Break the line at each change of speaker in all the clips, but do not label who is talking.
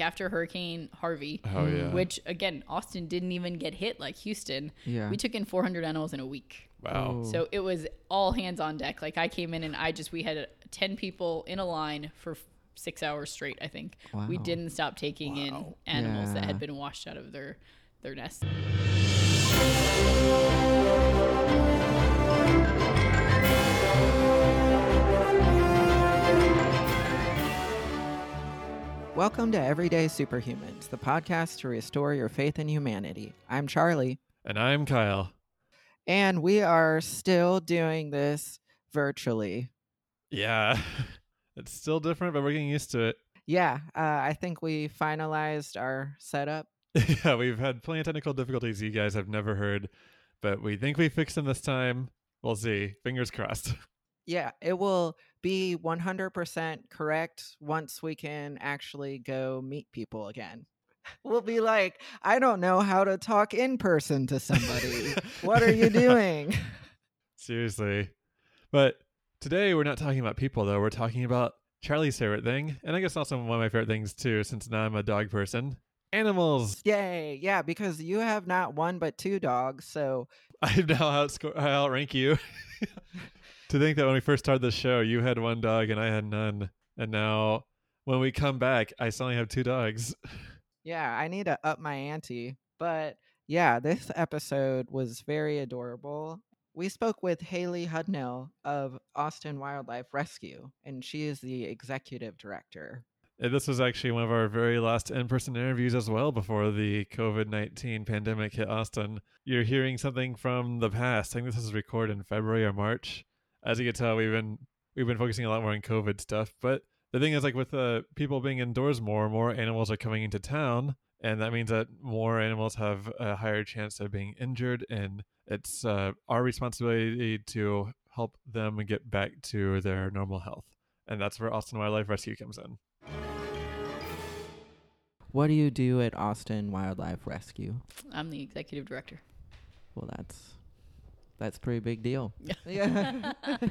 After Hurricane Harvey,
Oh yeah.
which again, Austin didn't even get hit like Houston.
Yeah.
We took in 400 animals in a week.
wow.
Oh.
So it was all hands on deck. Like I came in and I just, we had 10 people in a line for six hours straight, I think. We didn't stop taking in animals that had been washed out of their, their nests.
Welcome to Everyday Superhumans, the podcast to restore your faith in humanity. I'm Charlie,
and I'm Kyle.
and we are still doing this virtually.
Yeah. it's still different, but we're getting used to it.
Yeah, uh, I think we finalized our setup.
yeah, we've had plenty of technical difficulties you guys have never heard, but we think we fixed them this time. We'll see. Fingers crossed.
Yeah, it will be 100% correct once we can actually go meet people again. We'll be like, I don't know how to talk in person to somebody. what are you doing?
Seriously. But today we're not talking about people though. We're talking about Charlie's favorite thing, and I guess also one of my favorite things too, since now I'm a dog person. Animals.
Yay. Yeah, because you have not one but two dogs. So,
I know now outscore, I outrank you. to think that when we first started the show, you had one dog and I had none, and now when we come back, I suddenly have two dogs.
yeah, I need to up my ante. But yeah, this episode was very adorable. We spoke with Haley Hudnell of Austin Wildlife Rescue, and she is the executive director.
And this was actually one of our very last in-person interviews as well before the COVID-19 pandemic hit Austin. You're hearing something from the past. I think this was recorded in February or March. As you can tell, we've been we've been focusing a lot more on COVID stuff. But the thing is, like with uh, people being indoors more, more animals are coming into town, and that means that more animals have a higher chance of being injured. And it's uh, our responsibility to help them get back to their normal health, and that's where Austin Wildlife Rescue comes in.
What do you do at Austin Wildlife Rescue?
I'm the executive director.
Well, that's that's a pretty big deal.
Yeah.
Yeah.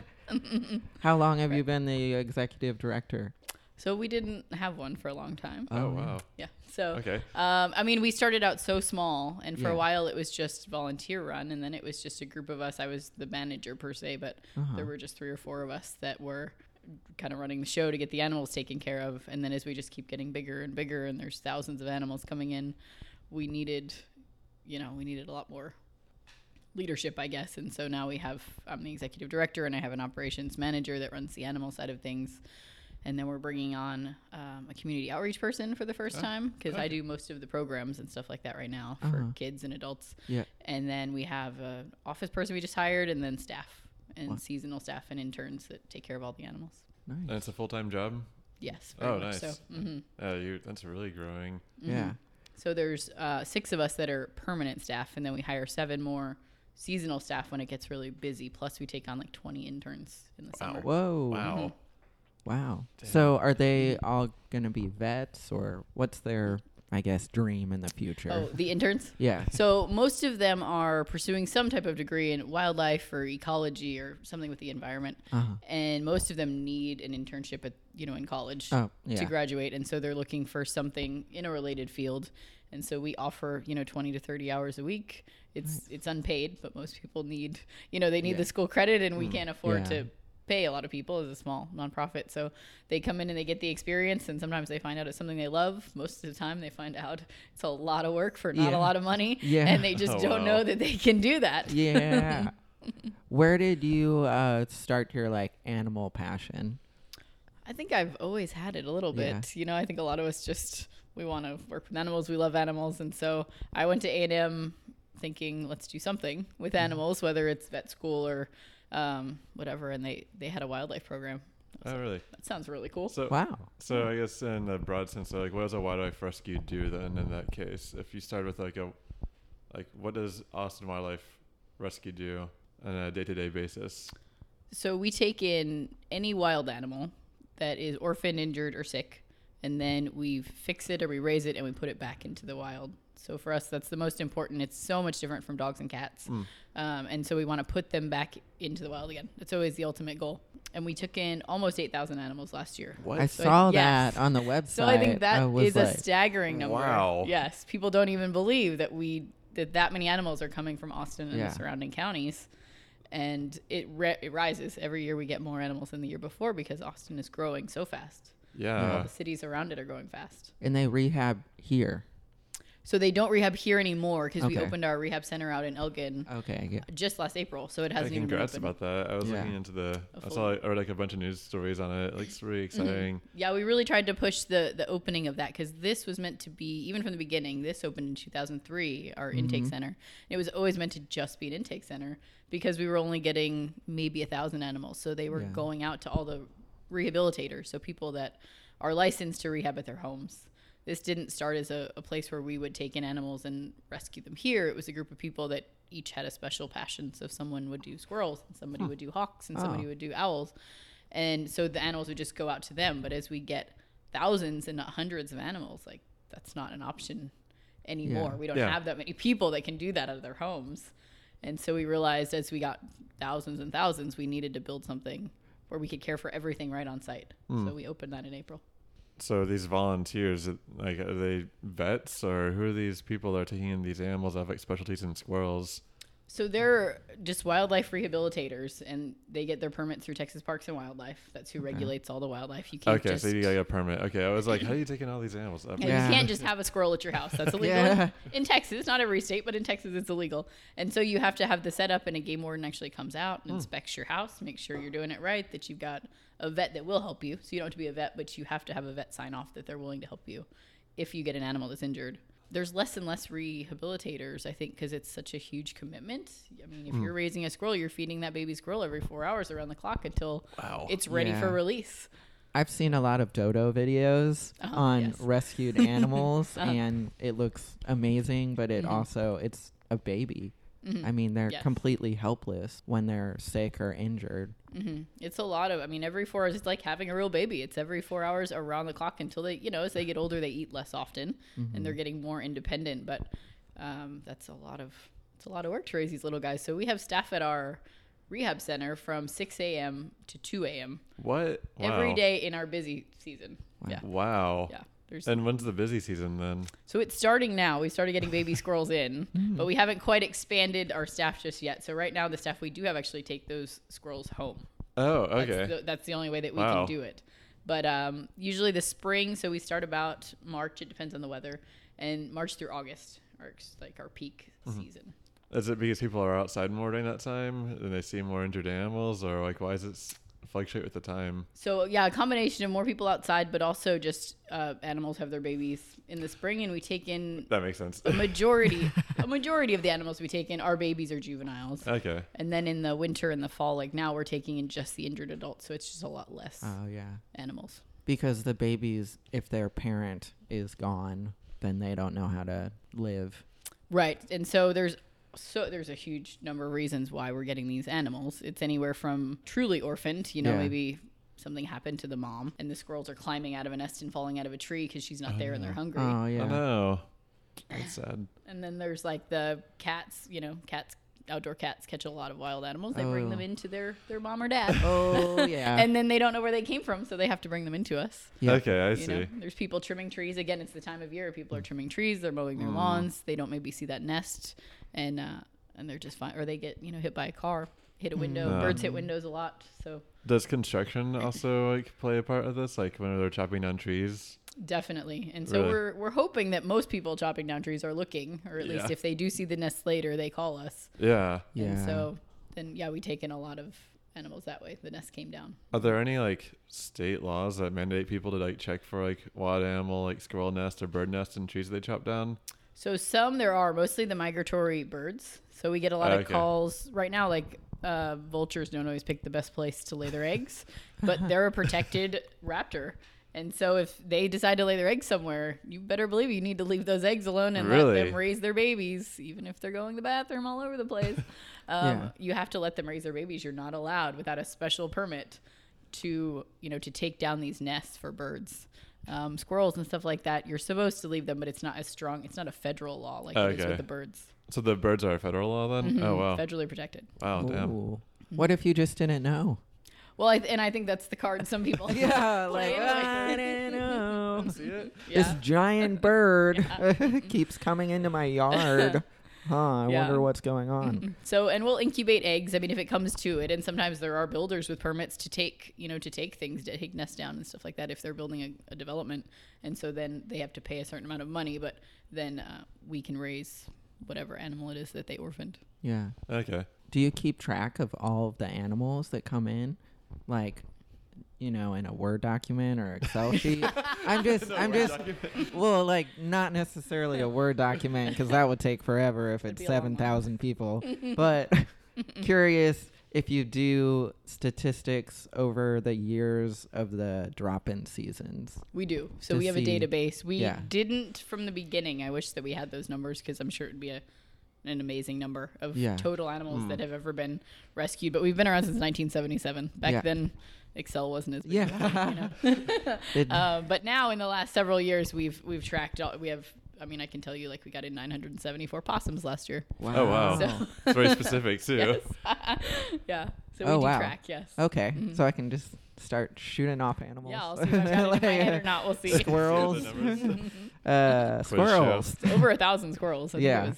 How long have you been the executive director?
So we didn't have one for a long time.
Oh, wow.
Yeah. So
Okay.
Um, I mean, we started out so small, and for
Yeah.
a while it was just volunteer run, and then it was just a group of us. I was the manager per se, but
Uh-huh.
there were just three or four of us that were kind of running the show to get the animals taken care of. And then as we just keep getting bigger and bigger, and there's thousands of animals coming in, we needed, you know, we needed a lot more leadership, I guess. And so now we have, I'm the executive director, and I have an operations manager that runs the animal side of things. And then we're bringing on um, a community outreach person for the first
Oh,
time because I do most of the programs and stuff like that right now for
Uh-huh.
kids and adults.
Yeah.
And then we have an office person we just hired, and then staff and
Wow.
seasonal staff and interns that take care of all the animals.
Nice.
And it's a full time job.
Yes. very
Oh,
much
nice.
So. hmm
Uh, you that's really growing.
Yeah.
So there's uh, six of us that are permanent staff, and then we hire seven more seasonal staff when it gets really busy. Plus, we take on like 20 interns in the
Wow.
summer.
Whoa.
Wow.
Wow.
Damn.
So are they all going to be vets or what's their, I guess, dream in the future?
Oh, the interns.
Yeah.
So most of them are pursuing some type of degree in wildlife or ecology or something with the environment,
Uh-huh.
and most of them need an internship at you know in college
Oh,
to graduate, and so they're looking for something in a related field. And so we offer, you know, 20 to 30 hours a week. It's it's unpaid, but most people need, you know, they need
Yeah.
the school credit, and we can't afford
Yeah.
to pay a lot of people as a small nonprofit. So they come in and they get the experience, and sometimes they find out it's something they love. Most of the time, they find out it's a lot of work for not
Yeah.
a lot of money,
Yeah.
and they just
Oh,
don't
wow.
know that they can do that.
Yeah. Where did you uh, start your like animal passion?
I think I've always had it a little bit.
Yeah.
You know, I think a lot of us just we want to work with animals. We love animals, and so I went to A and M thinking, let's do something with
Mm-hmm.
animals, whether it's vet school or um, whatever. And they they had a wildlife program.
Oh, really?
That sounds really cool.
So,
Wow.
so I guess in a broad sense, like, what does a wildlife rescue do then in that case? If you start with like a, like, what does Austin Wildlife Rescue do on a day-to-day basis?
So we take in any wild animal that is orphaned, injured, or sick, and then we fix it or we raise it and we put it back into the wild. So for us, that's the most important. It's so much different from dogs and cats, um, and so we want to put them back into the wild again. That's always the ultimate goal. and we took in almost 8,000 animals last year.
What?
I
So,
saw
yes.
that on the website.
So I think that
was
is a staggering number.
Wow.
Yes, people don't even believe that we that that many animals are coming from Austin and
Yeah.
the surrounding counties, and it ri- it rises every year. We get more animals than the year before because Austin is growing so fast.
Yeah.
the cities around it are going fast.
and they rehab here.
So they don't rehab here anymore because we
Okay.
opened our rehab center out in Elgin
Okay, I get-
just last April. So it
Yeah,
hasn't even been
congrats
open.
about that. I was
Yeah.
looking into the.
A
I
full-
saw I read like a bunch of news stories on it. It looks really
Mm-hmm.
exciting.
Yeah, we really tried to push the the opening of that because this was meant to be even from the beginning. This opened in 2003, our intake center. It was always meant to just be an intake center because we were only getting maybe a thousand animals, so they were
Yeah.
going out to all the rehabilitators, so people that are licensed to rehab at their homes. This didn't start as a, a place where we would take in animals and rescue them here. It was a group of people that each had a special passion. So someone would do squirrels, and somebody would do hawks, and somebody
Oh.
would do owls and so the animals would just go out to them but as we get thousands and not hundreds of animals like that's not an option anymore
Yeah.
we don't
Yeah.
have that many people that can do that out of their homes and so we realized as we got thousands and thousands we needed to build something where we could care for everything right on site
Hmm.
so we opened that in april
So these volunteers, like, are they vets or who are these people that are taking in these animals I have like specialties in squirrels?
So they're just wildlife rehabilitators, and they get their permit through Texas Parks and Wildlife. That's who regulates all the wildlife. You can't
Okay,
just
so you got a permit. Okay, I was like, how are you taking all these animals? up?
Yeah,
Yeah.
you can't just have a squirrel at your house. That's illegal
Yeah.
in, in Texas. Not every state, but in Texas, it's illegal. And so you have to have the setup, and a game warden actually comes out and hmm. inspects your house, make sure you're doing it right, that you've got a vet that will help you. So you don't have to be a vet, but you have to have a vet sign off that they're willing to help you if you get an animal that's injured. There's less and less rehabilitators, I think, because it's such a huge commitment. I mean, if you're raising a squirrel, you're feeding that baby squirrel every four hours around the clock until
Wow.
it's ready
Yeah.
for release.
I've seen a lot of dodo videos
Oh,
on
yes.
rescued animals,
Uh-huh.
and it looks amazing. But it
Mhm.
also it's a baby.
Mhm.
I mean, they're
Yes.
completely helpless when they're sick or injured.
Hmm It's a lot of. I mean, every four hours, it's like having a real baby. It's every four hours around the clock until they, you know, as they get older, they eat less often and they're getting more independent. But um, that's a lot of it's a lot of work to raise these little guys. So we have staff at our rehab center from 6 a.m. to 2 a.m.
What? Wow.
every day in our busy season.
Wow.
Yeah,
Wow.
yeah. There's
And when's the busy season then?
so it's starting now. We started getting baby squirrels in, but we haven't quite expanded our staff just yet. So right now, the staff we do have actually take those squirrels home.
Oh,
That's
okay.
the, that's the only way that we
Wow.
can do it. But um, usually the spring, so we start about March. It depends on the weather, and March through August are ex- like our peak
Mm-hmm.
season.
Is it because people are outside more during that time and they see more injured animals, or like why is it s- fluctuate with the time?
So yeah, a combination of more people outside, but also just uh, animals have their babies in the spring, and we take in
That makes sense.
a majority. a majority of the animals we take in are babies or juveniles.
okay.
And then in the winter and the fall, like now, we're taking in just the injured adults, so it's just a lot less
Oh yeah,
animals.
because the babies, if their parent is gone, then they don't know how to live.
Right. And so there's so there's a huge number of reasons why we're getting these animals. It's anywhere from truly orphaned, you know,
Yeah.
maybe something happened to the mom and the squirrels are climbing out of a nest and falling out of a tree because she's not oh, there and they're hungry.
Oh yeah.
Oh no. That's sad.
And then there's like the cats, you know, cats outdoor cats catch a lot of wild animals. They bring
Oh.
them into their their mom or dad.
Oh yeah.
And then they don't know where they came from, so they have to bring them into us.
Yeah.
Okay, I
You
see.
know, there's people trimming trees. Again, it's the time of year. People are mm. trimming trees. They're mowing their mm. lawns. They don't maybe see that nest, and uh, and they're just fine. Or they get you know hit by a car, hit a window.
Mm.
Birds hit windows a lot. So
Does construction also like play a part of this? Like when they're chopping down trees?
definitely. And so
Really?
we're we're hoping that most people chopping down trees are looking, or at least
Yeah.
if they do see the nest later, they call us.
Yeah.
yeah.
And so then yeah, we take in a lot of animals that way. The nest came down.
Are there any like state laws that mandate people to like check for like wild animal like squirrel nest or bird nest in trees they chop down?
So some there are mostly the migratory birds. So we get a lot of calls right now. Like uh, vultures don't always pick the best place to lay their eggs, but they're a protected raptor. And so if they decide to lay their eggs somewhere, you better believe you need to leave those eggs alone and let them raise their babies, even if they're going to the bathroom all over the place. Um,
Yeah.
You have to let them raise their babies. You're not allowed without a special permit to you know to take down these nests for birds. Um, squirrels and stuff like that, you're supposed to leave them, but it's not as strong. It's not a federal law like it is
Okay.
with the birds.
So the birds are a federal law then? Oh
Mhm,
wow.
Federally protected.
Wow, damn.
Ooh. What if you just didn't know?
Well, I, and I think that's the card some people.
Yeah, like. I don't know.
See it?
This
Yeah.
giant bird keeps coming into my yard. Huh, I
Yeah.
wonder what's going on.
So, and we'll incubate eggs. I mean, if it comes to it, and sometimes there are builders with permits to take, you know, to take things, to take nests down and stuff like that if they're building a, a development. And so then they have to pay a certain amount of money, but then uh, we can raise whatever animal it is that they orphaned.
Yeah.
Okay.
Do you keep track of all of the animals that come in? Like, you know, in a Word document or Excel sheet? I'm just, I'm just, well, like, not necessarily a Word document because that would take forever if
That'd
it's
be a long one.
7,000 people. but curious if you do statistics over the years of the drop in seasons.
We do. So we have
see-
a database. We
yeah.
didn't from the beginning. I wish that we had those numbers because I'm sure it'd be a, an amazing number of
Yeah.
total animals that have ever been rescued. But we've been around since 1977. Back
Yeah.
then, Excel wasn't as big.
Yeah.
you know? Uh, but now in the last several years, we've we've tracked. All, we have. I mean, I can tell you, like we got in 974 possums last year.
wow.
Oh, wow.
So
It's very specific too.
yes, yeah. So we
Oh,
do
wow.
track. Yes.
Okay, so I can just start shooting off animals.
Yeah, I'll see if I've got it in my
Like,
head or not. We'll see.
Squirrels. Uh, squirrels.
Over a thousand squirrels. I think
Yeah.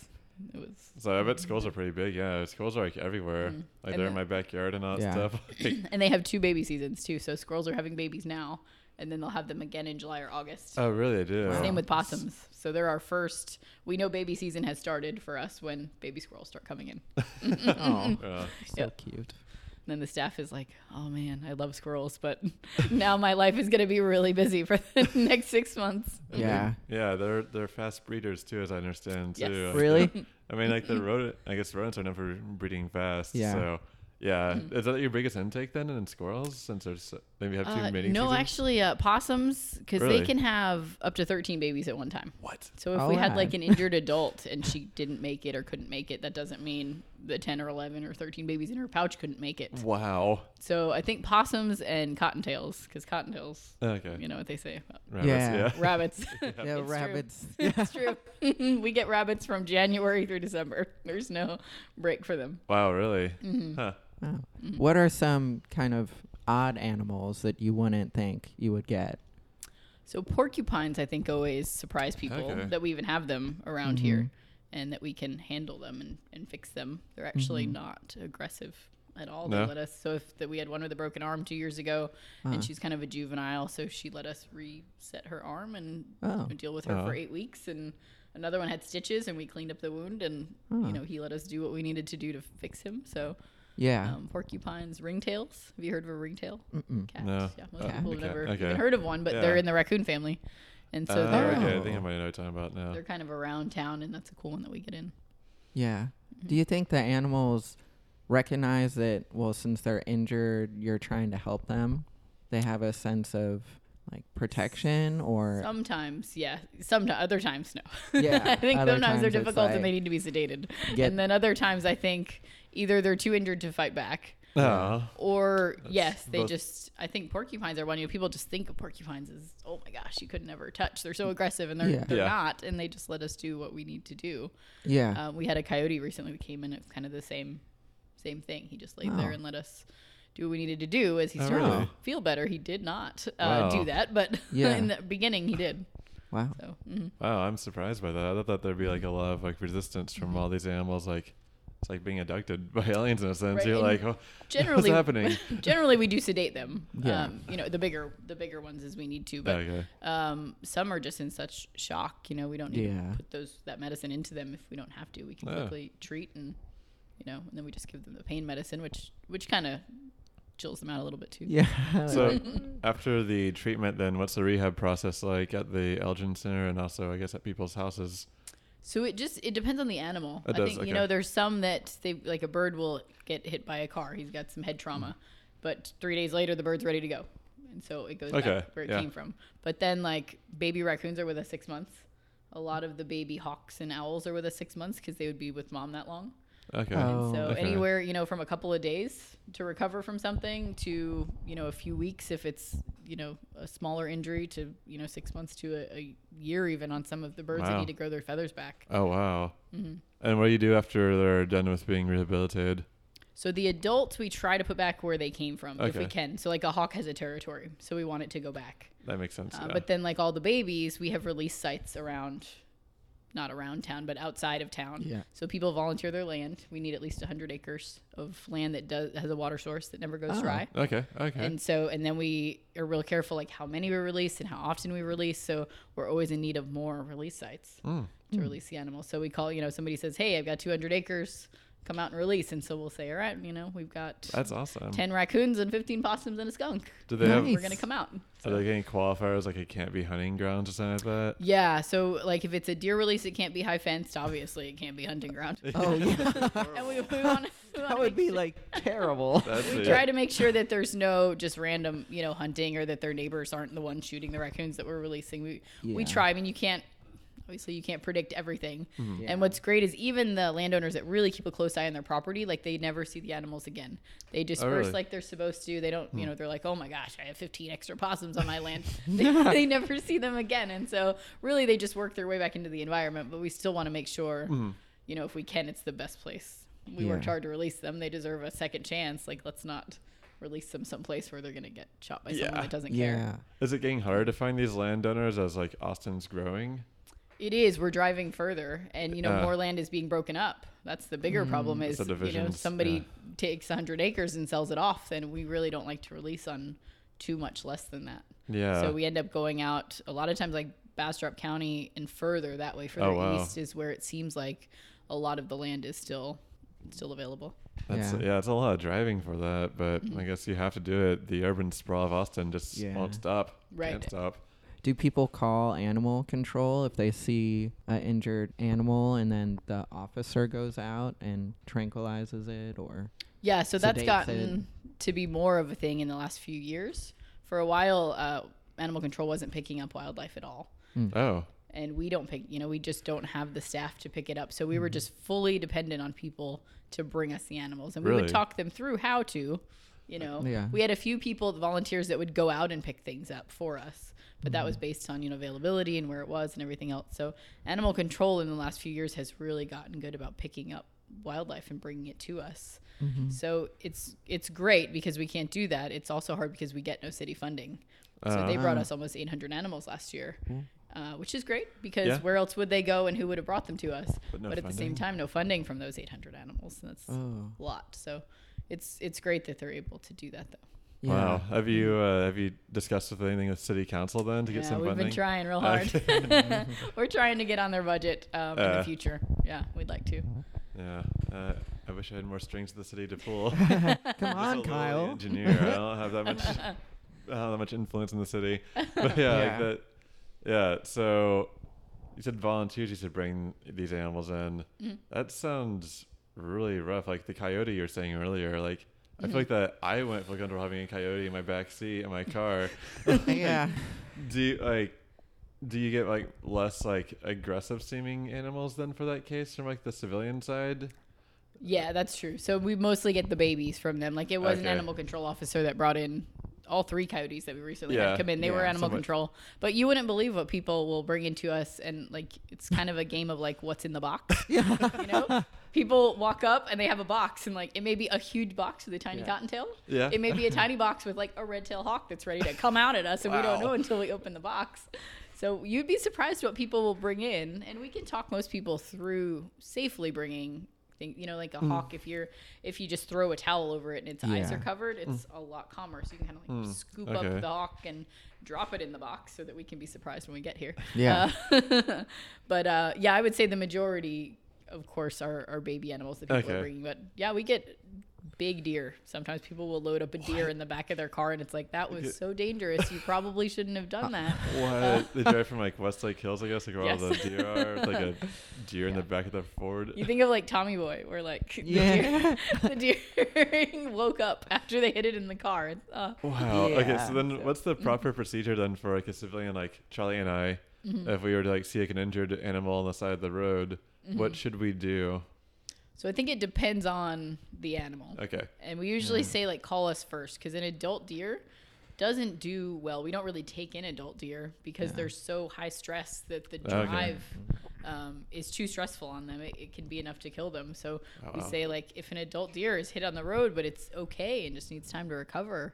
It was.
So I bet squirrels are pretty big. Yeah, squirrels are like everywhere.
Mm.
Like
And
they're in my backyard and all that
Yeah.
stuff. Like,
and they have two baby seasons too. So squirrels are having babies now, and then they'll have them again in July or August.
oh, really? They do.
Wow.
Same with possums. So they're our first. We know baby season has started for us when baby squirrels start coming in.
oh,
Yeah.
so
Yep.
cute.
And then the staff is like, "Oh man, I love squirrels, but now my life is going to be really busy for the next six months."
Yeah.
Yeah, they're they're fast breeders too, as I understand
Yes.
too. Like,
Really?
I mean, like the rodent. I guess rodents are known for breeding fast.
Yeah.
So, yeah,
Mm-hmm.
is that your biggest intake then in squirrels? Since there's maybe have too
Uh,
mating
no,
seasons?
actually, uh, possums because
Really?
they can have up to thirteen babies at one time.
What?
So if
Oh,
we had like an injured adult and she didn't make it or couldn't make it, that doesn't mean the 10 or 11 or 13 babies in her pouch couldn't make it.
Wow.
So I think possums and cottontails, because cottontails,
Okay.
you know what they say
Rabbits,
Yeah.
yeah.
rabbits.
Yeah,
It's true.
rabbits.
it's true. we get rabbits from January through December. There's no break for them.
Wow, really?
Mm-hmm.
Huh.
Wow. What are some kind of odd animals that you wouldn't think you would get?
So porcupines, I think, always surprise people
Okay.
that we even have them around here mm-hmm. and that we can handle them and, and fix them. They're actually mm-hmm. not aggressive at all.
No?
They let us. So if that we had one with a broken arm two years ago,
Uh-huh.
and she's kind of a juvenile, so she let us reset her arm and
Oh.
deal with her
Oh.
for uh-huh. eight weeks. And another one had stitches, and we cleaned up the wound, and
Oh.
you know he let us do what we needed to do to fix him. So
Yeah.
um, porcupines, ringtails. Have you heard of a ringtail?
Mm-mm.
Cat.
No.
Yeah, most
Oh,
people have never
okay.
even heard of one, but they're in the raccoon family, and so
Uh,
they're
okay, I think I might know what you're talking about now.
they're kind of around town, and that's a cool one that we get in.
Yeah.
Mm-hmm.
Do you think the animals recognize that, well, since they're injured, you're trying to help them? They have a sense of like protection or.
Sometimes, yeah. Sometimes, other times, no.
Yeah,
I think sometimes they're difficult
like,
and they need to be sedated, and then other times I think either they're too injured to fight back,
Oh.
or yes, they
both-
just. I think porcupines are one. You know, people just think of porcupines as, oh my gosh, you could never touch. They're so aggressive, and they're
Yeah.
they're
Yeah.
not, and they just let us do what we need to do.
yeah.
Um, we had a coyote recently that came in. It was kind of the same, same thing. He just laid
Oh.
there and let us do what we needed to do. As he
Oh,
started
really?
to feel better, he did not uh,
Wow.
do that, but
Yeah.
in the beginning he did.
wow.
So mhm.
Wow, I'm surprised by that. I thought there'd be like a lot of like resistance from all these animals. Like it's like being abducted by aliens in a sense.
Right,
You're
and
like, oh,
generally,
what's happening?
generally we do sedate them.
Yeah.
Um, you know, the bigger the bigger ones as we need to, but
okay.
um, some are just in such shock. You know, we don't need
Yeah.
to put those that medicine into them if we don't have to. We can
Yeah.
quickly treat and you know, and then we just give them the pain medicine, which which kind of chills them out a little bit too.
Yeah.
So after the treatment, then what's the rehab process like at the Elgin Center and also I guess at people's houses?
So it just it depends on the animal.
It
I
does,
think
okay.
you know there's some that they like a bird will get hit by a car. He's got some head trauma, mm-hmm. but three days later the bird's ready to go, and so it goes
Okay,
back where it
yeah.
came from. But then like baby raccoons are with us six months. A lot of the baby hawks and owls are with us six months because they would be with mom that long.
Okay.
Oh.
So
okay.
anywhere you know from a couple of days to recover from something to you know a few weeks if it's you know a smaller injury to you know six months to a, a year even on some of the birds that need to grow their feathers back.
Oh wow.
Mm-hmm.
And what do you do after they're done with being rehabilitated?
So the adults we try to put back where they came from if we can. So like a hawk has a territory, so we want it to go back.
That makes sense.
Uh,
yeah.
But then like all the babies, we have release sites around, not around town, but outside of town.
Yeah.
So people volunteer their land. We need at least 100 acres of land that does has a water source that never goes
Oh.
dry.
okay. Okay.
And so, and then we are real careful, like how many we release and how often we release. So we're always in need of more release sites
Mm.
to release the animals. So we call, you know, somebody says, "Hey, I've got 200 acres, come out and release." And so we'll say, "All right, you know, we've got
That's awesome.
10 raccoons and 15 possums and a skunk.
Do they have?
We're gonna come out."
Are they getting qualifiers like it can't be hunting grounds or something like that?
Yeah. So like, if it's a deer release, it can't be high fenced. Obviously, it can't be hunting ground.
Oh yeah,
and we, we want
that would be like terrible.
That's
we
it.
try to make sure that there's no just random, you know, hunting or that their neighbors aren't the ones shooting the raccoons that we're releasing. We we
Yeah.
try. I mean, you can't obviously you can't predict everything.
Yeah.
And what's great is even the landowners that really keep a close eye on their property, like they never see the animals again. They oh, disperse
really?
like they're supposed to. They don't, you hmm. know, they're like, oh my gosh, I have 15 extra possums on my land. they, they never see them again. And so really they just work their way back into the environment, but we still want to make sure, mm-hmm. you know, if we can, it's the best place. We worked hard to release them. They deserve a second chance. Like, let's not release them someplace where they're going to get shot by someone that doesn't care.
Is it getting harder to find these landowners as like Austin's growing?
It is. We're driving further, and you know
Uh.
more land is being broken up. That's the bigger problem. Is you know somebody
yeah.
takes hundred acres and sells it off, then we really don't like to release on too much less than that.
Yeah.
So we end up going out a lot of times, like Bastrop County and further that way, further
Oh, wow.
east is where it seems like a lot of the land is still still available.
That's
Yeah.
yeah. it's a lot of driving for that, but
Mm-hmm.
I guess you have to do it. The urban sprawl of Austin just
Yeah.
won't stop.
Right.
Can't stop.
Do people call animal control if they see an injured animal and then the officer goes out and tranquilizes it or
Yeah, so that's
Sedates
gotten to be more of a thing in the last few years. For a while, uh, animal control wasn't picking up wildlife at all. Hmm.
Oh.
and we don't pick you know we just don't have the staff to pick it up so we were hmm. just fully dependent on people to bring us the animals and we would talk them through how to you uh, know
Yeah.
we had a few people volunteers that would go out and pick things up for us but that was based on you know availability and where it was and everything else so animal control in the last few years has really gotten good about picking up wildlife and bringing it to us so it's it's great because we can't do that it's also hard because we get no city funding so they brought
Uh.
us almost 800 animals last year uh, which is great because
Yeah.
where else would they go and who would have brought them to us?
But no
at the same time, no funding from those 800 animals. That's
oh
a lot. So it's it's great that they're able to do that though.
Yeah.
Wow. Have you uh, have you discussed with anything with city council then to get
yeah,
some
we've
funding?
been trying real hard. We're trying to get on their budget um, in
Uh.
the future. Yeah, we'd like to.
Yeah. Uh, I wish I had more strings to the city to pull.
Come
Just a
on, Kyle.
Engineer. I don't have that much. I that much influence in the city. But yeah, like
Yeah.
that. Yeah. So you said volunteers. You said bring these animals in.
Mhm.
That sounds really rough. Like the coyote you were saying earlier. Like I
Mm-hmm.
feel like that I wouldn't feel comfortable having a coyote in my back seat in my car.
yeah.
do you like? Do you get like less like aggressive seeming animals then for that case from like the civilian side?
Yeah, that's true. So we mostly get the babies from them. Like it was an animal control officer that brought in all three coyotes that we recently
Yeah.
had come in. They were animal
somewhat-
control. But you wouldn't believe what people will bring into us and like it's kind of a game of like what's in the box.
Yeah.
You know? People walk up and they have a box and like it may be a huge box with a tiny
Yeah.
cottontail.
Yeah.
It may be a tiny box with like a red tail hawk that's ready to come out at us and we don't know until we open the box. So you'd be surprised what people will bring in and we can talk most people through safely bringing things, you know, like a hawk if you're if you just throw a towel over it and its eyes are covered, it's a lot calmer. So you can kind of like scoop
okay.
up the hawk and drop it in the box so that we can be surprised when we get here.
Yeah.
Uh, but uh, yeah, I would say the majority, of course, are, are baby animals that people
Okay.
are bringing. But yeah, we get big deer. Sometimes people will load up a deer in the back of their car, and it's like that was so dangerous. You probably shouldn't have done that.
What? they drive from like Westlake Hills, I guess, like where all the deer are, with like a deer in the back of the Ford.
You think of like Tommy Boy, where like the deer, the deer woke up after they hit it in the car. Uh,
Wow. Okay, so then what's the proper procedure then for like a civilian like Charlie and I,
Mm-hmm.
if we were to like see like an injured animal on the side of the road,
Mm-hmm.
what should we do?
So I think it depends on the animal.
Okay.
And we usually say like call us first because an adult deer doesn't do well. We don't really take in adult deer because they're so high stress that the
Okay.
drive um, is too stressful on them. It, it can be enough to kill them. So
Oh,
we
wow.
say like if an adult deer is hit on the road, but it's okay and just needs time to recover,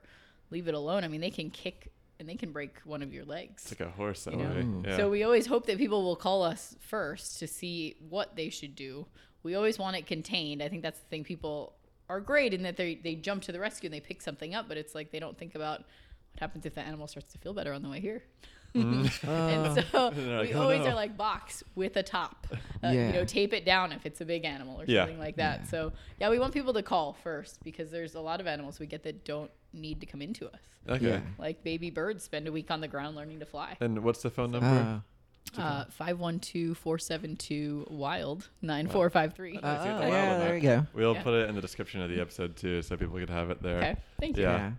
leave it alone. I mean, they can kick and they can break one of your legs.
It's like a horse that
You know?
way.
Mm.
Yeah.
So we always hope that people will call us first to see what they should do. We always want it contained. I think that's the thing. People are great in that they they jump to the rescue and they pick something up, but it's like they don't think about what happens if the animal starts to feel better on the way here.
Mm.
and so
like,
we
"Oh,
always
no."
are like box with a top. Uh,
Yeah.
You know, tape it down if it's a big animal or
Yeah.
something like that. So yeah, we want people to call first because there's a lot of animals we get that don't need to come into us.
okay.
Yeah.
Like baby birds spend a week on the ground learning to fly.
And what's the phone number?
Uh,
Uh, 512-472-WILD 9453.
Uh,
oh,
the
yeah, there
map.
you go.
We'll
Yeah.
put it in the description of the episode too, so people could have it there.
okay. Thank you.
Yeah.
Yeah.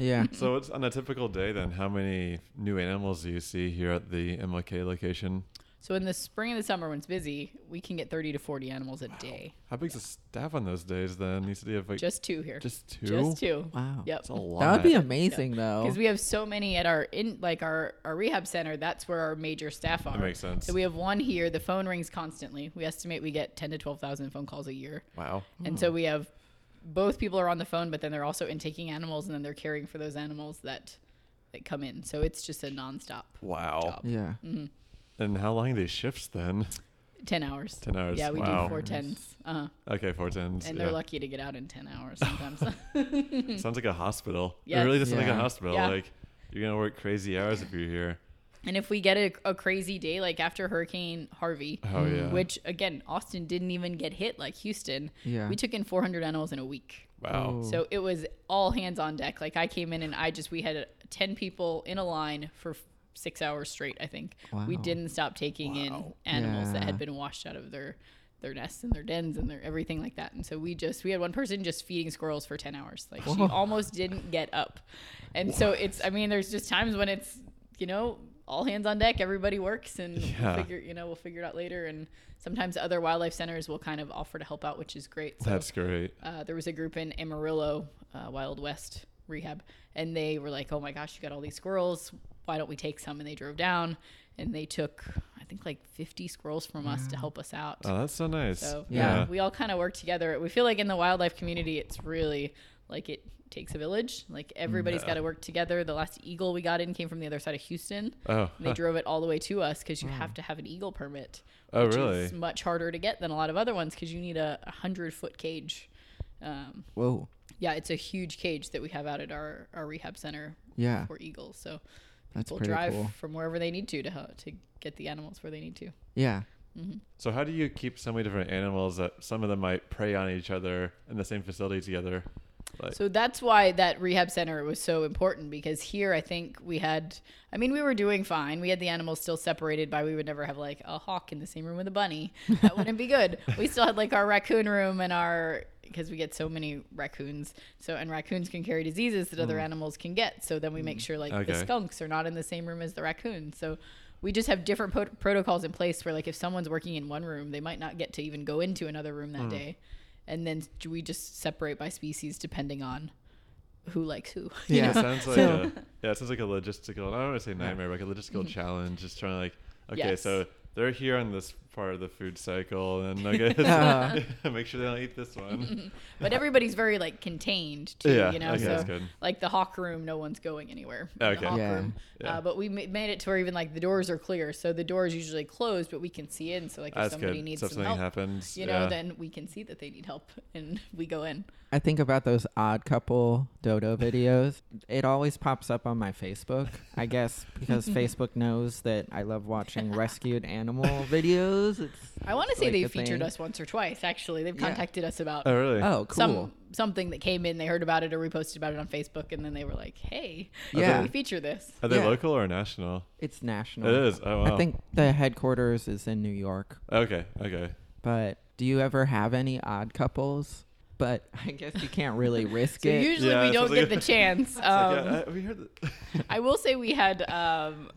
Yeah.
So it's on a typical day then. How many new animals do you see here at the MLK location?
So in the spring and the summer when it's busy, we can get 30 to 40 animals a day.
How big's the staff on those days then? You said you have like
Just two here.
just two.
Just two.
Wow.
Yep.
That's a lot.
That would be amazing, though.
Because we have so many at our in like our, our rehab center, that's where our major staff are.
That makes sense.
So we have one here. The phone rings constantly. We estimate we get 10 to 12,000 phone calls a year.
wow.
And so we have both people are on the phone, but then they're also intaking animals, and then they're caring for those animals that that come in. So it's just a nonstop
Wow.
job.
yeah. Mm-hmm.
And how long are these shifts then?
Ten hours.
10 hours.
Yeah, we
wow.
do four tens. Uh-huh.
Okay, four tens.
And they're lucky to get out in ten hours sometimes.
Sounds like a hospital. It really does sound like a hospital.
Yeah.
Like you're gonna work crazy hours if you're here.
and if we get a, a crazy day, like after Hurricane Harvey,
Oh yeah.
which again, Austin didn't even get hit like Houston.
Yeah.
We took in 400 animals in a week.
wow.
Oh.
So it was all hands on deck. Like I came in and I just we had uh, 10 people in a line for f- 6 hours straight, I think. We didn't stop taking in
Wow.
animals that had been washed out of their their nests and their dens and their everything like that. And so we just we had one person just feeding squirrels for 10 hours. Like she almost didn't get up. And so it's I mean there's just times when it's, you know, all hands on deck, everybody works and
Yeah.
we'll figure, you know, we'll figure it out later and sometimes other wildlife centers will kind of offer to help out, which is great. So
That's great.
uh, there was a group in Amarillo, uh, Wild West Rehab, and they were like, "Oh my gosh, you got all these squirrels. Why don't we take some?" And they drove down, and they took, I think, like 50 squirrels from us to help us out.
Oh, that's so nice.
So
Yeah.
yeah, we all kind of work together. We feel like in the wildlife community, it's really like it takes a village. Like everybody's
Yeah.
got to work together. The last eagle we got in came from the other side of Houston.
Oh.
And they
huh.
drove it all the way to us because you have to have an eagle permit.
Oh,
which
really?
Is much harder to get than a lot of other ones because you need a, a hundred foot cage. Um,
Whoa.
yeah, it's a huge cage that we have out at our, our rehab center
Yeah.
for eagles. So
That's
people drive
cool.
from wherever they need to to ho- to get the animals where they need to.
Yeah. Mm-hmm.
So how do you keep so many different animals that some of them might prey on each other in the same facility together? Like,
So that's why that rehab center was so important because here I think we had I mean we were doing fine. We had the animals still separated by we would never have like a hawk in the same room with a bunny. That wouldn't be good. We still had like our raccoon room and our because we get so many raccoons. So and raccoons can carry diseases that other hmm. animals can get. So then we make hmm. sure like the skunks are not in the same room as the raccoons. So we just have different po- protocols in place where like if someone's working in one room, they might not get to even go into another room that hmm. day. And then we just separate by species depending on who likes who.
Yeah.
it sounds like
So-
a, yeah, it sounds like a logistical. I don't want to say nightmare, but like a logistical challenge. Just trying to like, okay.
Yes.
so they're here on this part of the food cycle, and okay,
Uh.
make sure they don't eat this one.
but everybody's very like contained too,
Yeah,
you know.
okay,
so
that's good.
like the hawk room, no one's going anywhere.
Okay.
Hawk
Yeah.
room.
Yeah.
Uh, but we made it to where even like the doors are clear, so the door is usually closed, but we can see in. So like if
That's
somebody
good.
needs
so
some help,
happens,
you know,
yeah.
then we can see that they need help and we go in.
I think about those odd couple dodo videos. It always pops up on my Facebook. I guess because Facebook knows that I love watching rescued animal videos. It's
I want to say
like
they
a
featured
thing.
us once or twice. Actually, they've
Yeah.
contacted us about
oh really?
Oh, cool.
some something that came in. They heard about it or reposted about it on Facebook, and then they were like, "Hey,
Yeah.
we feature this?"
Are they
Yeah.
local or national?
it's national.
It is. Oh wow.
I think the headquarters is in New York.
Okay. Okay.
But do you ever have any odd couples? But I guess you can't really risk
So
it.
usually
Yeah,
we don't get
like-
the chance.
It's like,
Um,
yeah, I- we heard.
I will say we had um,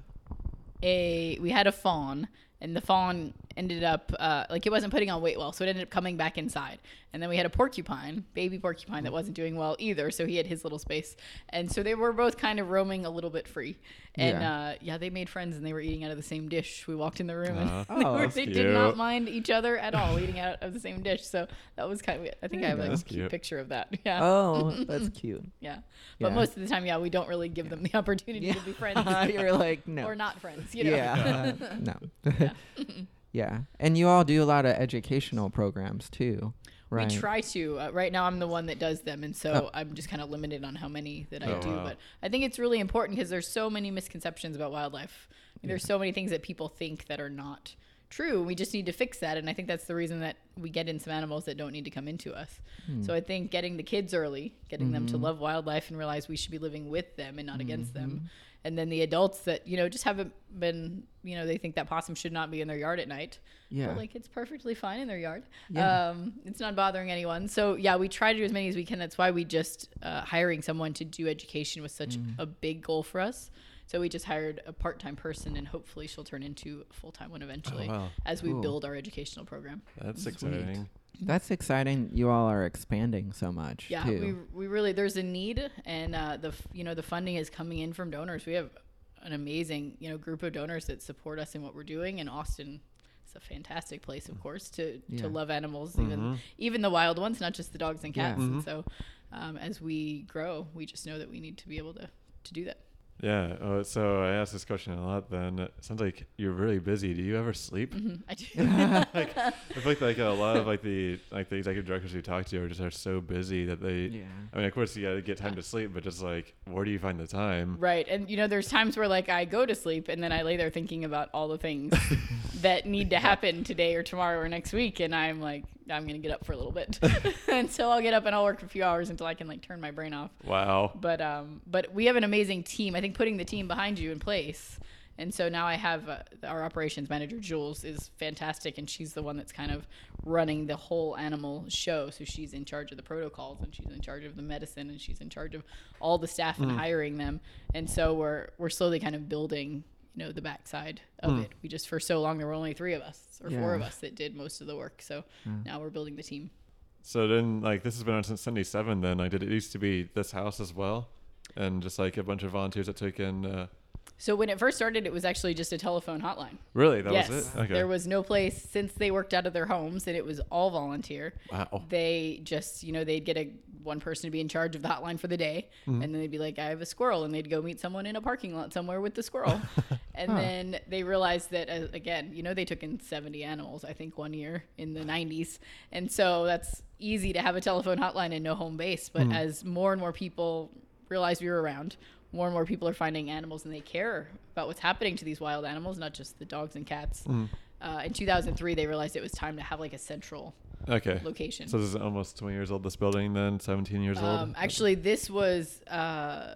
a we had a fawn, and the fawn ended up uh, like it wasn't putting on weight well, so it ended up coming back inside. And then we had a porcupine, baby porcupine, that wasn't doing well either. So he had his little space, and so they were both kind of roaming a little bit free. And
Yeah.
uh, yeah, they made friends, and they were eating out of the same dish. We walked in the room,
Aw.
and they,
Oh,
were, they did not mind each other at all, eating out of the same dish. So that was kind of. I think I have a cute,
cute.
picture of that. Yeah.
Oh, that's cute.
Yeah. But
Yeah.
most of the time, yeah, we don't really give them the opportunity
Yeah.
to be friends
You're like no.
or not friends. You know?
Yeah. no.
Yeah.
yeah. And you all do a lot of educational programs too, right?
We try to. Uh, right now, I'm the one that does them, and so
Oh.
I'm just kind of limited on how many that I
Oh,
do.
wow.
But I think it's really important because there's so many misconceptions about wildlife. I mean, There's so many things that people think that are not true. We just need to fix that, and I think that's the reason that we get in some animals that don't need to come into us.
Hmm.
So I think getting the kids early, getting them to
Mm-hmm.
love wildlife and realize we should be living with them and not against them. And then the adults that you know just haven't been, you know, they think that possum should not be in their yard at night.
Yeah.
But like it's perfectly fine in their yard.
Yeah.
Um, it's not bothering anyone. So yeah, we try to do as many as we can. That's why we just uh, hiring someone to do education was such
Mm.
a big goal for us. So we just hired a part-time person, and hopefully she'll turn into a full-time one eventually
Oh, wow.
as we
Cool.
build our educational program.
That's
Sweet.
exciting.
That's exciting. You all are expanding so much
Yeah,
too.
we, we really there's a need, and uh, the you know the funding is coming in from donors. We have an amazing you know group of donors that support us in what we're doing, and Austin is a fantastic place, of course, to
Yeah.
to love animals, even
Mhm.
even the wild ones, not just the dogs and
Yeah.
cats. And so, um, as we grow, we just know that we need to be able to to do that.
Yeah. Oh, so I asked this question a lot. Then it sounds like you're really busy. Do you ever sleep?
hmm I do.
like, I feel like, like a lot of like the like the executive directors we talk to are just are so busy that they.
yeah.
I mean, of course, you gotta get time to sleep, but just like, where do you find the time?
Right. And you know, there's times where like I go to sleep and then I lay there thinking about all the things that need to happen today or tomorrow or next week and I'm like I'm going to get up for a little bit. and so I'll get up and I'll work for a few hours until I can like turn my brain off.
Wow.
But um but we have an amazing team. I think putting the team behind you in place. And so now I have uh, our operations manager Jules is fantastic and she's the one that's kind of running the whole animal show. So she's in charge of the protocols and she's in charge of the medicine and she's in charge of all the staff and hiring them. And so we're we're slowly kind of building, you know, the backside of it. We just for so long there were only 3 of us or 4 of us that did most of the work. So now we're building the team.
So then, like, this has been on since '77. Then, like, did it used to be this house as well, and just like a bunch of volunteers that took in. Uh,
So when it first started it was actually just a telephone hotline.
really, that
yes,
was it. Okay.
there was no place since they worked out of their homes and it was all volunteer.
wow.
They just, you know, they'd get a one person to be in charge of the hotline for the day,
Mm-hmm.
and then they'd be like, "I have a squirrel," and they'd go meet someone in a parking lot somewhere with the squirrel. and
Huh.
then they realized that, uh, again, you know, they took in seventy animals, I think, one year in the '90s, and so that's easy to have a telephone hotline and no home base. But
Mm-hmm.
as more and more people realize we were around, more and more people are finding animals and they care about what's happening to these wild animals, not just the dogs and cats.
Mm.
Uh, in 2003, they realized it was time to have like a central
Okay.
location.
So this is almost 20 years old. This building, then 17 years
Um,
old.
actually, this was uh,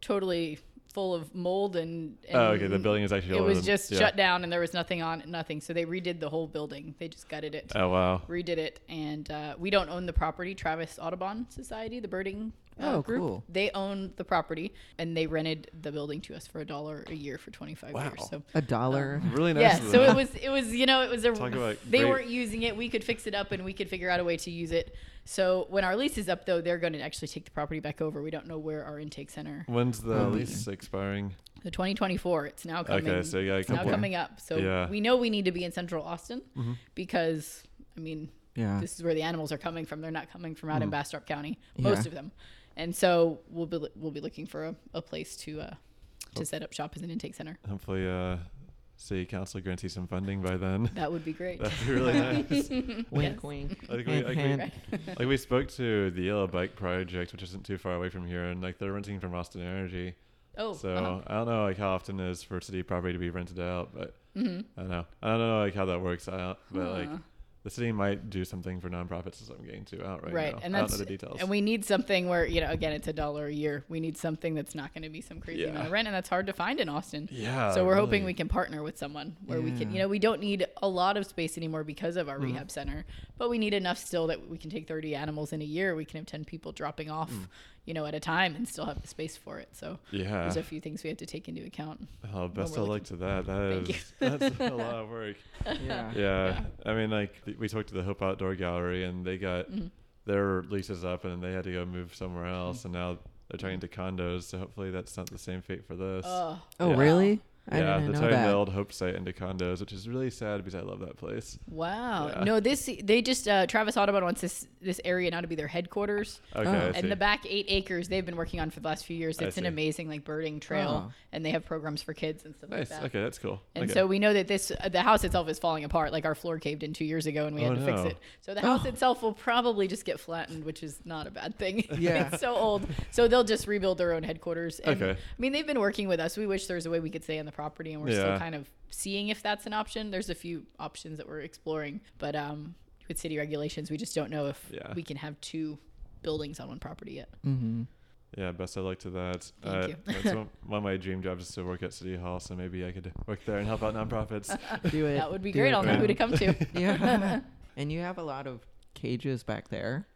totally full of mold and. and
Oh, okay. The building is actually.
It was
than-
just
yeah.
shut down and there was nothing on it, nothing. So they redid the whole building. They just gutted it,
Oh wow.
redid it, and uh, we don't own the property. Travis Audubon Society, the birding uh,
Oh,
group,
cool.
they own the property and they rented the building to us for a dollar a year for 25
Wow.
years. So
A dollar.
Really nice.
yeah, so it was it was you know it was a
Talk about
they
great-
weren't using it. We could fix it up and we could figure out a way to use it. So when our lease is up, though, they're going to actually take the property back over. We don't know where our intake center.
When's the lease expiring?
The 2024. It's now coming.
Okay, so yeah,
it's now coming up. So
Yeah.
we know we need to be in Central Austin
Mm-hmm.
because I mean
Yeah.
this is where the animals are coming from. They're not coming from out in Bastrop County,
Mm. Yeah.
most of them. And so we'll be we'll be looking for a, a place to uh, to set up shop as an intake center.
Hopefully, uh, city council grants you some funding by then.
That would be great.
That'd be really nice.
Wink,
Yes.
wink.
Like we, like, we, like we spoke to the Yellow Bike Project, which isn't too far away from here, and like they're renting from Austin Energy.
Oh,
So
uh-huh.
I don't know like how often it is for city property to be rented out, but
Mhm.
I don't know. I don't know like how that works out, but like
Huh.
The city might do something for nonprofits as I'm getting to out right,
right
now.
and
I don't
that's
know the details.
and we need something where you know again it's a dollar a year we need something that's not going to be some crazy
Yeah.
amount of rent and that's hard to find in austin
yeah.
so we're hoping we can partner with someone where we can you know we don't need a lot of space anymore because of our
Mm-hmm.
rehab center but we need enough still that we can take 30 animals in a year we can have 10 people dropping off
Mm.
You know, at a time and still have the space for it. So
Yeah.
there's a few things we have to take into account.
Oh, best of luck to that. That
Thank
is that's a lot of work.
Yeah.
Yeah. I mean, like we talked to the Hope Outdoor Gallery, and they got
Mhm.
their leases up, and they had to go move somewhere
Mm-hmm.
else, and now they're turning to condos. So hopefully that's not the same fate for this.
Oh,
Oh,
Yeah.
really? I
yeah,
didn't
they're
know
turning
that.
the old Hope site into condos, which is really sad because I love that place.
wow.
Yeah.
No, this they just uh, Travis Audubon wants this this area now to be their headquarters.
Okay,
Oh.
I see.
And the back eight acres they've been working on for the last few years.
I
It's an amazing like birding trail,
Oh.
and they have programs for kids and stuff
nice.
like that.
Okay, that's cool.
And
okay.
so we know that this uh, the house itself is falling apart. Like our floor caved in two years ago, and we had
Oh,
to fix it. So the house
Oh.
itself will probably just get flattened, which is not a bad thing.
Yeah.
it's so old. So they'll just rebuild their own headquarters. And,
Okay.
I mean, they've been working with us. We wish there was a way we could stay in the property, and we're still kind of seeing if that's an option. There's a few options that we're exploring, but um, with city regulations, we just don't know if
Yeah.
we can have two buildings on one property yet.
Mm-hmm.
yeah, best of luck to that.
Thank
uh,
you.
that's one, one of my dream jobs is to work at City Hall, so maybe I could work there and help out nonprofits.
Do it.
That would be
Do
great.
it,
I'll know
man.
who to come to.
Yeah. and you have a lot of cages back there.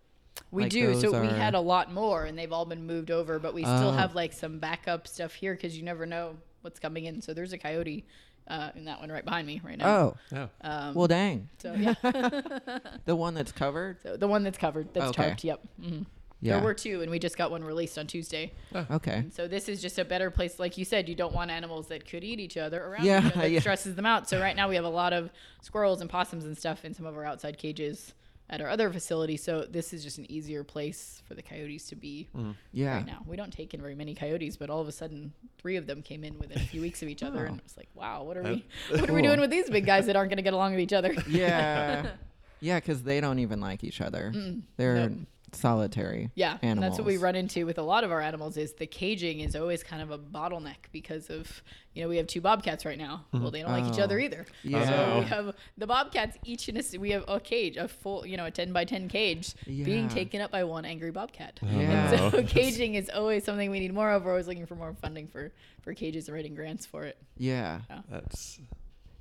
We
Like
do. So
those
we had a lot more, and they've all been moved over, but we still
Oh.
have like some backup stuff here because you never know what's coming in. So there's a coyote uh, in that one right behind me right now.
Oh,
yeah.
um,
well, dang.
so yeah,
The one that's covered.
so the one that's covered, that's
Okay.
tarped. Yep. hmm
Yeah.
There were two, and we just got one released on Tuesday.
okay.
And so this is just a better place, like you said. You don't want animals that could eat each other around.
Yeah,
you know, that
yeah.
stresses them out. So right now we have a lot of squirrels and possums and stuff in some of our outside cages at our other facility. So this is just an easier place for the coyotes to be mm-hmm.
Yeah.
right now. We don't take in very many coyotes, but all of a sudden, three of them came in within a few weeks of each other,
Oh.
and it was like, wow, what are we, what are we doing with these big guys that aren't going to get along with each other?
Yeah. yeah, because they don't even like each other. Mm. They're
Nope.
Solitary.
Yeah, and that's what we run into with a lot of our animals. Is the caging is always kind of a bottleneck because of you know we have two bobcats right now. Mm-hmm. Well, they don't like each
Oh.
other either.
Yeah.
So
Oh.
we have the bobcats each in a s- we have a cage, a full you know a ten by ten cage being taken up by one angry bobcat.
Yeah.
And so caging is always something we need more of. We're always looking for more funding for for cages and writing grants for it.
Yeah.
That's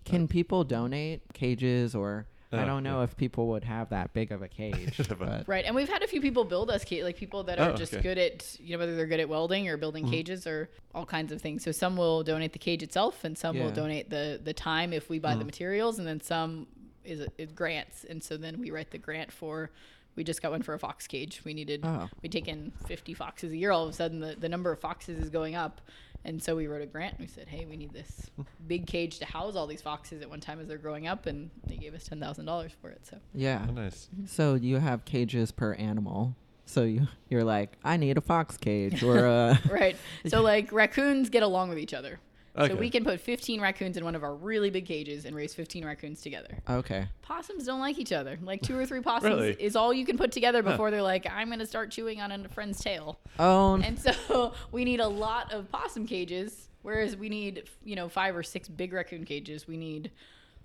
Can people donate cages or I
Oh,
don't know
yeah.
if people would have that big of a cage. but
Right, and we've had a few people build us ca- like people that are
Oh,
just
okay.
good at you know whether they're good at welding or building mm-hmm. cages or all kinds of things. So some will donate the cage itself, and some will
Yeah.
donate the the time if we buy the mm-hmm. materials, and then some is, is grants, and so then we write the grant for. We just got one for a fox cage. We needed
Oh.
we take in 50 foxes a year. All of a sudden, the, the number of foxes is going up. And so we wrote a grant. And we said, hey, we need this big cage to house all these foxes at one time as they're growing up. And they gave us $10,000 for it. So
yeah.
oh, nice. Mm-hmm.
So you have cages per animal. So you you're like, I need a fox cage or a
right. So like raccoons get along with each other.
Okay.
So we can put 15 raccoons in one of our really big cages and raise 15 raccoons together.
Okay.
Possums don't like each other. Like two or three possums
Really?
is all you can put together before they're like, I'm going to start chewing on a friend's tail.
Oh, n-
And so we need a lot of possum cages, whereas we need, you know, five or six big raccoon cages. We need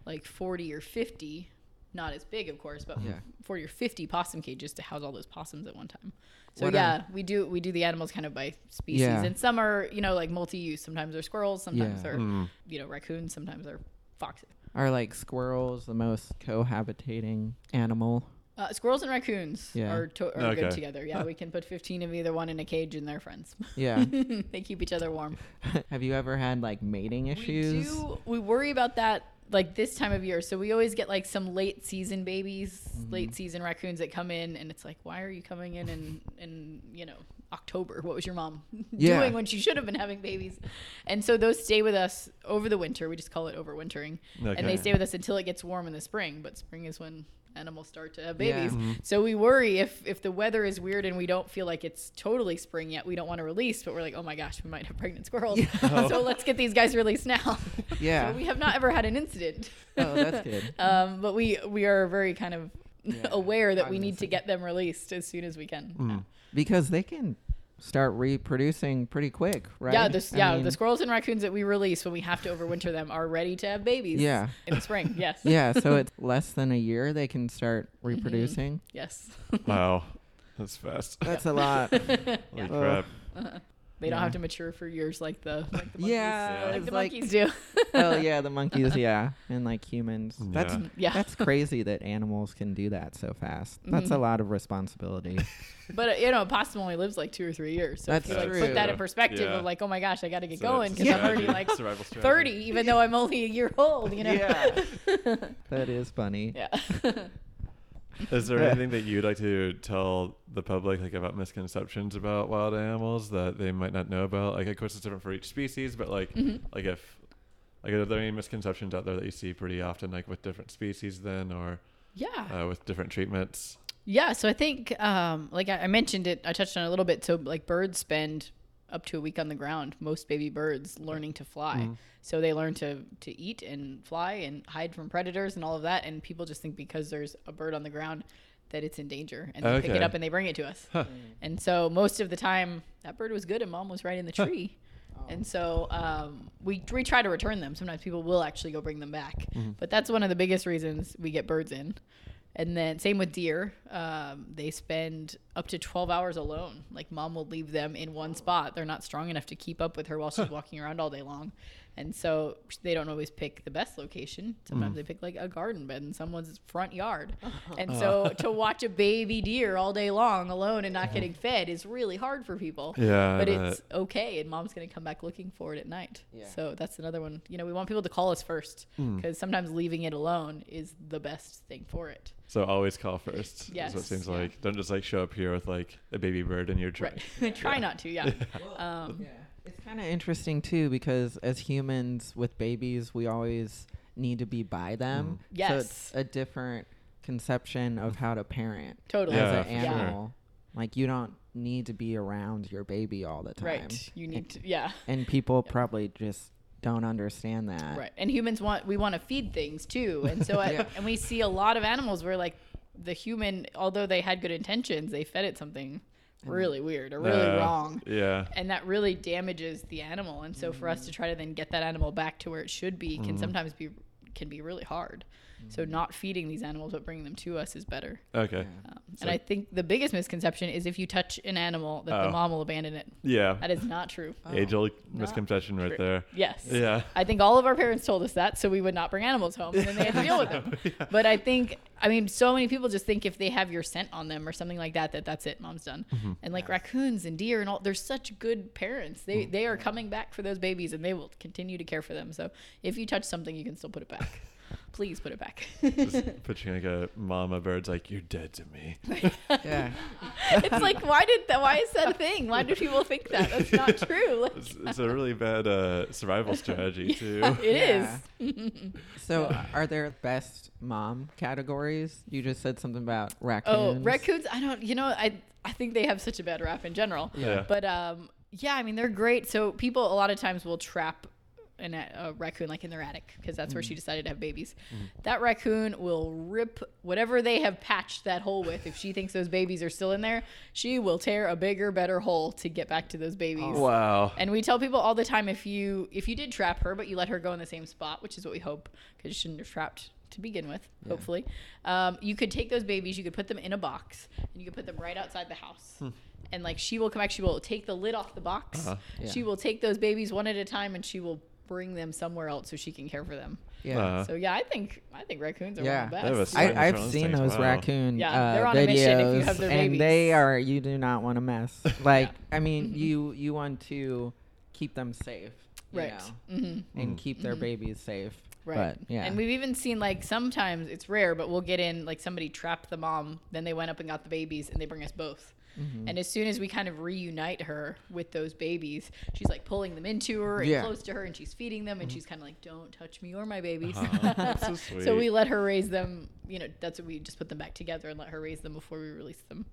like 40 or 50, not as big, of course, but
Yeah.
40 or 50 possum cages to house all those possums at one time. So
What are-
yeah, we do we do the animals kind of by species,
Yeah.
and some are you know like multi-use. Sometimes they're squirrels, sometimes
Yeah.
they're
Mm.
you know raccoons, sometimes they're foxes.
are like squirrels the most cohabitating animal?
Uh, squirrels and raccoons
Yeah.
are, to- are
Okay.
good together. Yeah, we can put 15 of either one in a cage and they're friends.
Yeah.
they keep each other warm.
have you ever had like mating issues?
We do. We worry about that like this time of year. So we always get like some late season babies,
Mm-hmm.
late season raccoons that come in, and it's like, why are you coming in and and you know October? What was your mom
Yeah.
doing when she should have been having babies? And so those stay with us over the winter. We just call it overwintering, and they stay with us until it gets warm in the spring. But spring is when animals start to have babies.
Yeah.
Mhm.
So we worry if if the weather is weird and we don't feel like it's totally spring yet, we don't want to release, but we're like, oh my gosh, we might have pregnant squirrels. so let's get these guys released now.
Yeah.
So we have not ever had an incident.
Oh, that's good.
um, but we we are very kind of
Yeah,
aware that we need to get them released as soon as we can.
Mm.
because they can start reproducing pretty quick, right?
Yeah, the,
I
yeah,
mean,
the squirrels and raccoons that we release when we have to overwinter them are ready to have babies.
Yeah.
in the spring. Yes.
yeah, so it's less than a year they can start
Mm-hmm.
reproducing.
Yes.
Wow. That's fast.
That's a lot.
Holy
Uh,
crap.
But They don't have to mature for years like the like the monkeys,
Yeah,
like the
like-
monkeys do.
oh yeah, the monkeys, yeah, and like humans. That's
Yeah.
yeah.
that's crazy that animals can do that so fast. That's a
Mhm.
lot of responsibility.
But uh, you know, a possum only lives like two or three years. So
That's
if you like
true.
put that in perspective
Yeah.
of like, oh my gosh, I got to get
So
going because I'm already like
survival
thirty, even though I'm only a year old. You know.
Yeah. that is funny.
yeah.
Is there anything that you'd like to tell the public, like about misconceptions about wild animals that they might not know about? Like, of course, it's different for each species, but like,
Mhm.
like if, like, are there any misconceptions out there that you see pretty often, like with different species, then, or
yeah.
uh, with different treatments?
Yeah, so I think, um, like I I mentioned it, I touched on it a little bit. So, like, birds spend up to a week on the ground. Most baby birds learning to fly,
Mhm.
so they learn to to eat and fly and hide from predators and all of that. And people just think because there's a bird on the ground that it's in danger, and they pick it up and they bring it to us.
Huh.
And so most of the time, that bird was good, and mom was right in the
Huh.
tree. And so um, we we try to return them. Sometimes people will actually go bring them back,
Mhm.
but that's one of the biggest reasons we get birds in. And then same with deer, um, they spend up to twelve hours alone. Like mom will leave them in one spot. They're not strong enough to keep up with her while she's walking around all day long, and so they don't always pick the best location. Sometimes
Mhm.
they pick like a garden bed in someone's front yard. And
Uh.
so to watch a baby deer all day long alone and not getting fed is really hard for people
Yeah,
but it's okay and mom's going to come back looking for it at night
Yeah.
so that's another one you know we want people to call us first
Mm.
because sometimes leaving it alone is the best thing for it
So always call first. Is what
Yes,
it seems
yeah.
like. Don't just like show up here with like a baby bird in your tray.
right try not to yeah um,
It's kind of interesting too because as humans with babies, we always need to be by them. So
Yes.
it's a different conception of how to parent
totally
Yeah,
as an
for sure.
animal. Like you don't need to be around your baby all the time.
right you need to yeah
And people probably just don't understand that.
right. And humans want we want to feed things too. And so I, and we see a lot of animals where like the human although they had good intentions they fed it something really weird or really
Uh,
wrong.
Yeah.
and that really damages the animal. And so for us to try to then get that animal back to where it should be can sometimes be can be really hard so not feeding these animals but bringing them to us is better
Okay.
um,
So-
and i think the biggest misconception is if you touch an animal that
Oh.
the mom will abandon it
Yeah.
that is not true
Oh.
Age old misconception right
true.
there.
yes
Yeah.
I think all of our parents told us that, so we would not bring animals home, and then they had to deal with them. But I think, I mean, so many people just think if they have your scent on them or something like that, that that's it, mom's done.
Mm-hmm.
And like raccoons and deer and all, they're such good parents. They they are coming back for those babies, and they will continue to care for them. So if you touch something, you can still put it back. Please put it back.
Just picturing like a mama bird's like, you're dead to me.
Yeah.
it's like why did that? Why is that a thing? Why do people think that? That's not true. Like,
It's, it's a really bad uh, survival strategy too.
it is.
Yeah. So, are there best mom categories? You just said something about raccoons.
Oh, raccoons! I don't. You know, I I think they have such a bad rap in general.
Yeah.
But um, yeah, I mean they're great. So people a lot of times will trap an, a raccoon like in their attic because that's where
Mm.
she decided to have babies. That raccoon will rip whatever they have patched that hole with. If she thinks those babies are still in there, she will tear a bigger, better hole to get back to those babies.
Wow.
And we tell people all the time if you if you did trap her, but you let her go in the same spot, which is what we hope, because you shouldn't have trapped to begin with. Hopefully, um, you could take those babies, you could put them in a box, and you could put them right outside the house. And like she will come back, she will take the lid off the box.
Uh-huh.
Yeah.
She will take those babies one at a time, and she will bring them somewhere else so she can care for them.
Yeah.
Uh,
So yeah, I think I think raccoons are
Yeah.
one of the best.
Signature
I, I've seen
things,
those
wow.
raccoon
Yeah,
uh,
they're on a
videos,
mission if you have their
and they are you do not want to mess. Like, I mean,
Mhm.
you you want to keep them safe, you
right.
know,
hmm
and keep their
Mhm.
babies safe.
Right.
But yeah,
And we've even seen like sometimes it's rare, but we'll get in like somebody trapped the mom, then they went up and got the babies, and they bring us both.
Mhm.
And as soon as we kind of reunite her with those babies, she's like pulling them into her and
Yeah.
close to her, and she's feeding them, and she's kind of like, "Don't touch me or my babies."
Aw, that's so
so we let her raise them. You know, that's what we just put them back together and let her raise them before we release them.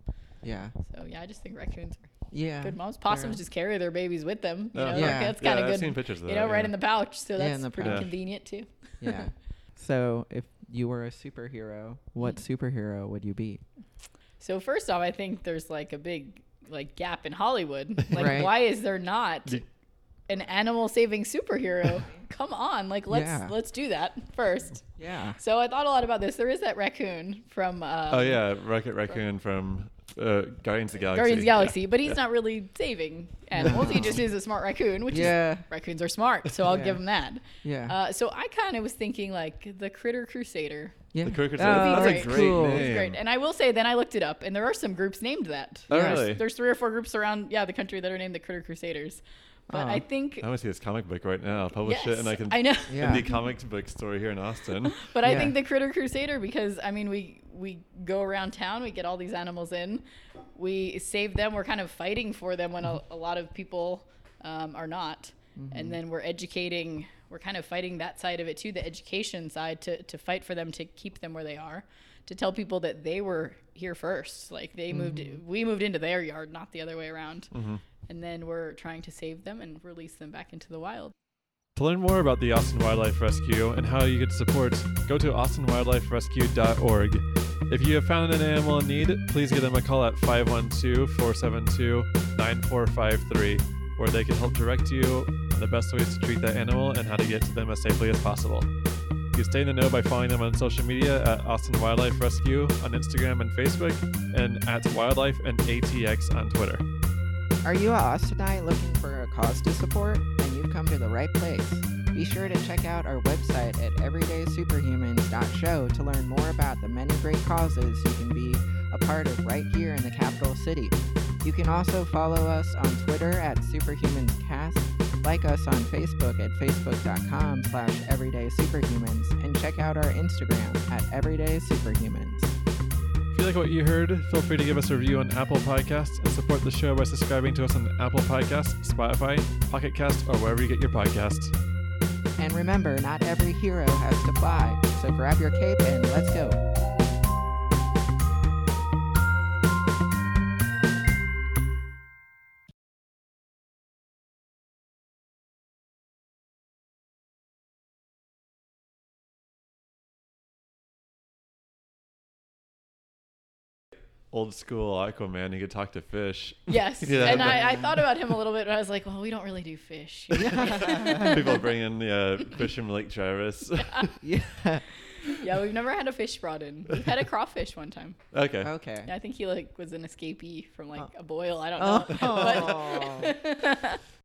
yeah,
So yeah, I just think raccoons are
yeah,
good moms. Possums just carry their babies with them. You know,
Yeah.
like, that's
Yeah,
kind of
I've
good.
seen pictures of
you
that,
know, right
yeah.
in the pouch. So that's
in
pretty
pouch.
convenient too.
yeah. So if you were a superhero, what
Mm-hmm.
superhero would you be?
So first off, I think there's like a big like gap in Hollywood. Like,
Right.
why is there not an animal saving superhero? Come on, like let's
Yeah.
let's do that first.
Yeah,
So I thought a lot about this. There is that raccoon from. Um,
Oh yeah, Rocket Raccoon from uh, Guardians of the Galaxy.
Guardians of the
Yeah.
Galaxy, but he's
Yeah.
not really saving animals. He just is a smart raccoon, which
Yeah.
is raccoons are smart, so I'll
Yeah.
give him that.
Yeah.
Uh, so I kind of was thinking like the Critter Crusader.
Yeah.
The Critter
Oh,
Crusader.
That's a
great
cool.
name.
It's great. And I will say, then I looked it up, and there are some groups named that.
Oh,
Yes.
really?
There's three or four groups around, yeah, the country that are named the Critter Crusaders. But
Oh.
I think,
I want to see this comic book right now. I'll publish it, and I can
I know.
Yeah.
indie comic book store here in Austin.
But I
Yeah.
think the Critter Crusader because I mean we we go around town, we get all these animals in, we save them. We're kind of fighting for them when a, a lot of people um, are not, and then we're educating. We're kind of fighting that side of it too, the education side to to fight for them to keep them where they are, to tell people that they were here first. Like they moved, mm-hmm. we moved into their yard, not the other way around. Mm-hmm. And then we're trying to save them and release them back into the wild.
To learn more about the Austin Wildlife Rescue and how you could support, go to austinwildliferescue.org. If you have found an animal in need, please give them a call at 512-472-9453, where they can help direct you the best ways to treat that animal and how to get to them as safely as possible. You stay in the know by following them on social media at Austin Wildlife Rescue on Instagram and Facebook, and at Wildlife and ATX on Twitter.
Are you a Austinite looking for a cause to support? Then you've come to the right place. Be sure to check out our website at everydaysuperhumans.show to learn more about the many great causes you can be a part of right here in the capital city. You can also follow us on Twitter at SuperhumansCast, like us on Facebook at facebook.com slash everydaysuperhumans, and check out our Instagram at everydaysuperhumans.
If you like what you heard, feel free to give us a review on Apple Podcasts and support the show by subscribing to us on Apple Podcasts, Spotify, Pocket Cast, or wherever you get your podcasts.
And remember, not every hero has to fly, so grab your cape and let's go.
Old school Aquaman, he could talk to fish.
Yes,
Yeah,
and
but-
I, I thought about him a little bit, but I was like, well, we don't really do fish.
People bring in the uh, fish from Lake Travis.
Yeah.
yeah, we've never had a fish brought in. We've had a crawfish one time.
okay.
Okay.
I think he like was an escapee from like
Oh.
a boil. I don't know.
Oh.
But